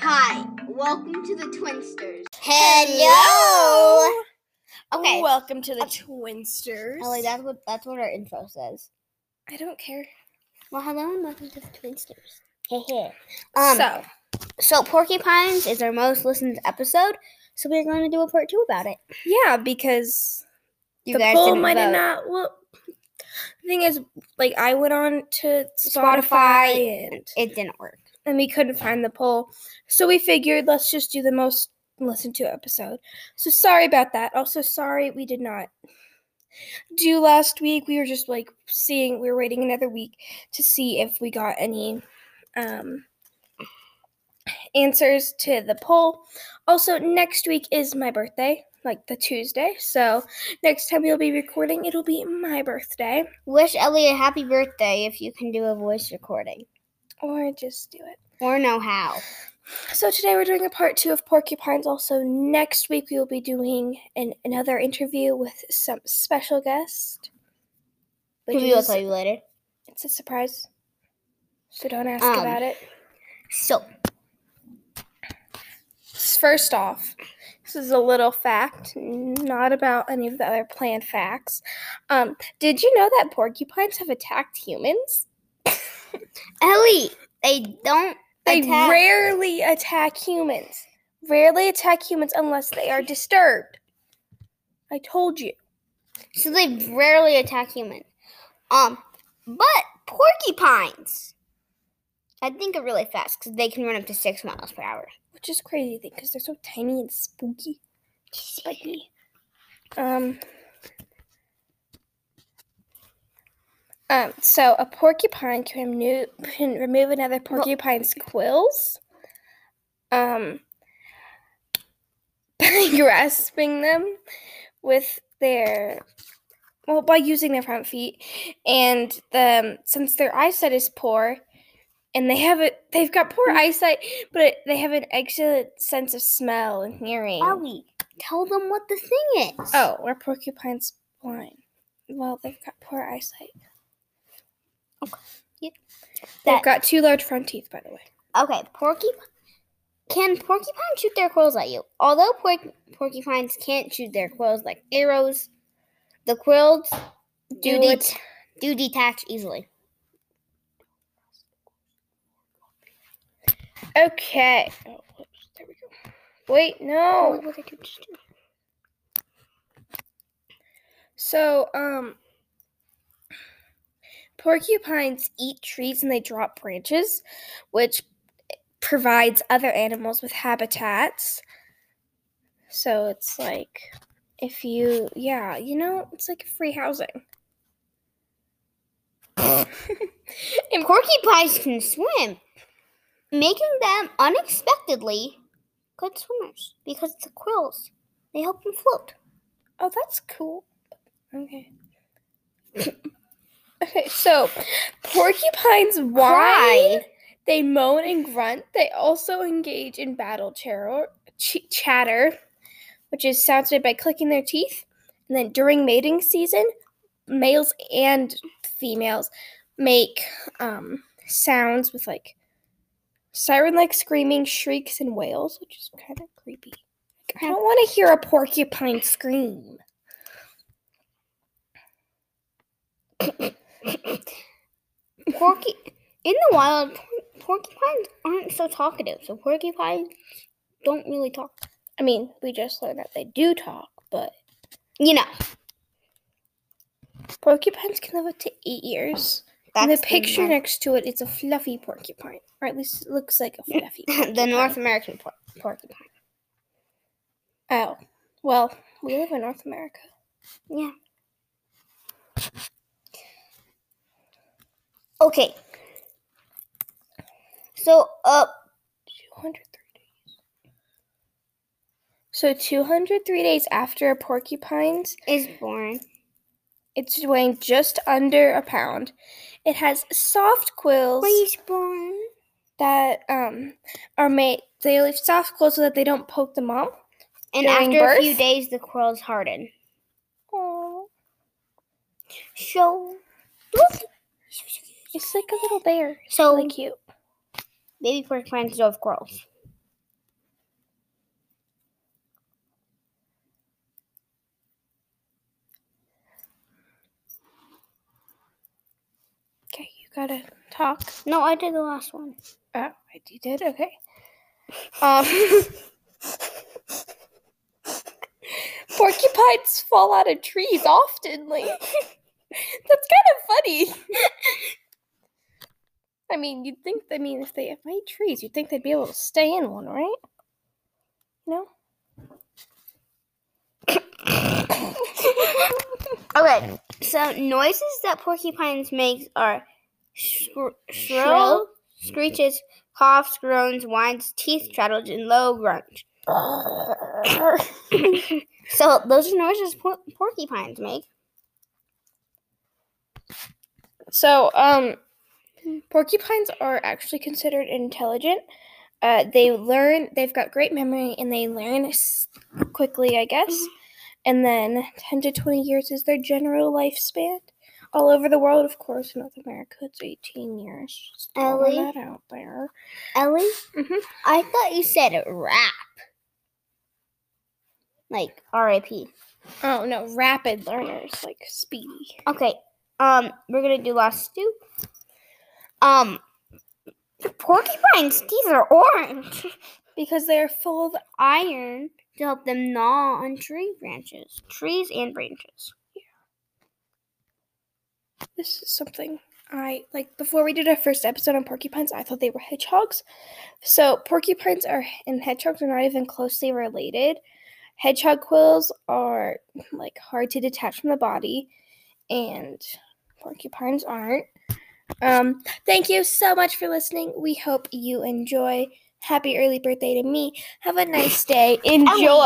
Hi, welcome to the Twinsters. Hello. Okay. Welcome to the Okay. Twinsters. Ellie, that's what that's what our intro says. I don't care. Well, hello and welcome to the Twinsters. Hey, hey. Um, so, so, Porcupines is our most listened episode, so we're going to do a part two about it. yeah, because You the guys poll didn't might have vote. not. Well, the thing is, like, I went on to Spotify. Spotify, and, It didn't work. And we couldn't find the poll. So we figured let's just do the most listened to episode. So sorry about that. Also, sorry we did not do last week. We were just like seeing, we were waiting another week to see if we got any um, answers to the poll. Also, next week is my birthday, like the Tuesday. So next time we'll be recording, it'll be my birthday. Wish Ellie a happy birthday if you can do a voice recording Or just do it. or know how. So today we're doing a part two of Porcupines. Also, next week we will be doing an, another interview with some special guest. which We will tell you later. It's a surprise. So don't ask Um, about it. So, First off, this is a little fact, not about any of the other planned facts. Um, did you know that porcupines have attacked humans? Ellie, they don't. They attack- rarely attack humans. Rarely attack humans unless they are disturbed. I told you. So they rarely attack humans. Um, but porcupines, I think are really fast because they can run up to six miles per hour. Which is crazy thing because they're so tiny and spooky. Spiky. Um. Um, so a porcupine can remove, can remove another porcupine's quills. Um, by grasping them with their well by using their front feet and the since their eyesight is poor and they have it they've got poor eyesight but they have an excellent sense of smell and hearing Ellie, tell them what the thing is. oh are porcupines blind well they've got poor eyesight they've got two large front teeth by the way Okay, porcupine. Can porcupines shoot their quills at you? Although porc- porcupines can't shoot their quills like arrows, the quills do, Do det- do detach easily. okay oh, whoops, there we go wait no what did you do? So, um, porcupines eat trees and they drop branches, which provides other animals with habitats. So it's like if you, yeah, you know, it's like free housing. and Porcupines can swim, making them unexpectedly good swimmers because the quills they help them float. oh, that's cool. Okay. Okay, so porcupines whine. Cry. They moan and grunt. They also engage in battle terror, ch- chatter, which is sounded by clicking their teeth. And then during mating season, males and females make um, sounds with like siren-like screaming, shrieks, and wails, which is kind of creepy. Like, I don't want to hear a porcupine scream. Porky in the wild, porcupines aren't so talkative, so porcupines don't really talk. I mean, we just learned that they do talk, but You know, porcupines can live up to eight years. that's and the picture North- next to it, it is a fluffy porcupine, or at least it looks like a fluffy. the. North American por- porcupine. Oh, well, we live in North America. Yeah. Okay. So, uh, 203 days. So 203 days after a porcupine's, is born. it's weighing just under a pound. It has soft quills born. that um are made. They leave soft quills so that they don't poke the mom. And after a few days, the quills harden. Aww. So, it's like a little bear. It's so really cute. Baby pork reminds of corals. Okay, you gotta talk. No, I did the last one. Oh, you did? Okay. Um, porcupines fall out of trees oftenly. That's kind of funny. I mean, you'd think, I mean, if they made trees, you'd think they'd be able to stay in one, right? No? Okay, so noises that porcupines make are Shrill? screeches, coughs, groans, whines, teeth chatters, and low grunts. so those are noises por- porcupines make. So, um, porcupines are actually considered intelligent. Uh, they learn, they've got great memory and they learn quickly, I guess. And then 10 to 20 years is their general lifespan. All over the world, of course, North America, it's 18 years. Just Ellie? that out there. Ellie, Mhm. I thought you said rap. Like R.I.P. Oh, no, rapid learners, like speedy. Okay, um, we're gonna do last two. Um, porcupines' teeth are orange. Because they're full of iron to help them gnaw on tree branches, trees and branches. this is something I like before we did our first episode on porcupines, I thought they were hedgehogs. So porcupines are and hedgehogs are not even closely related. Hedgehog quills are like hard to detach from the body and porcupines aren't. Um thank you so much for listening. We hope you enjoy. Happy early birthday to me. Have a nice day. Enjoy.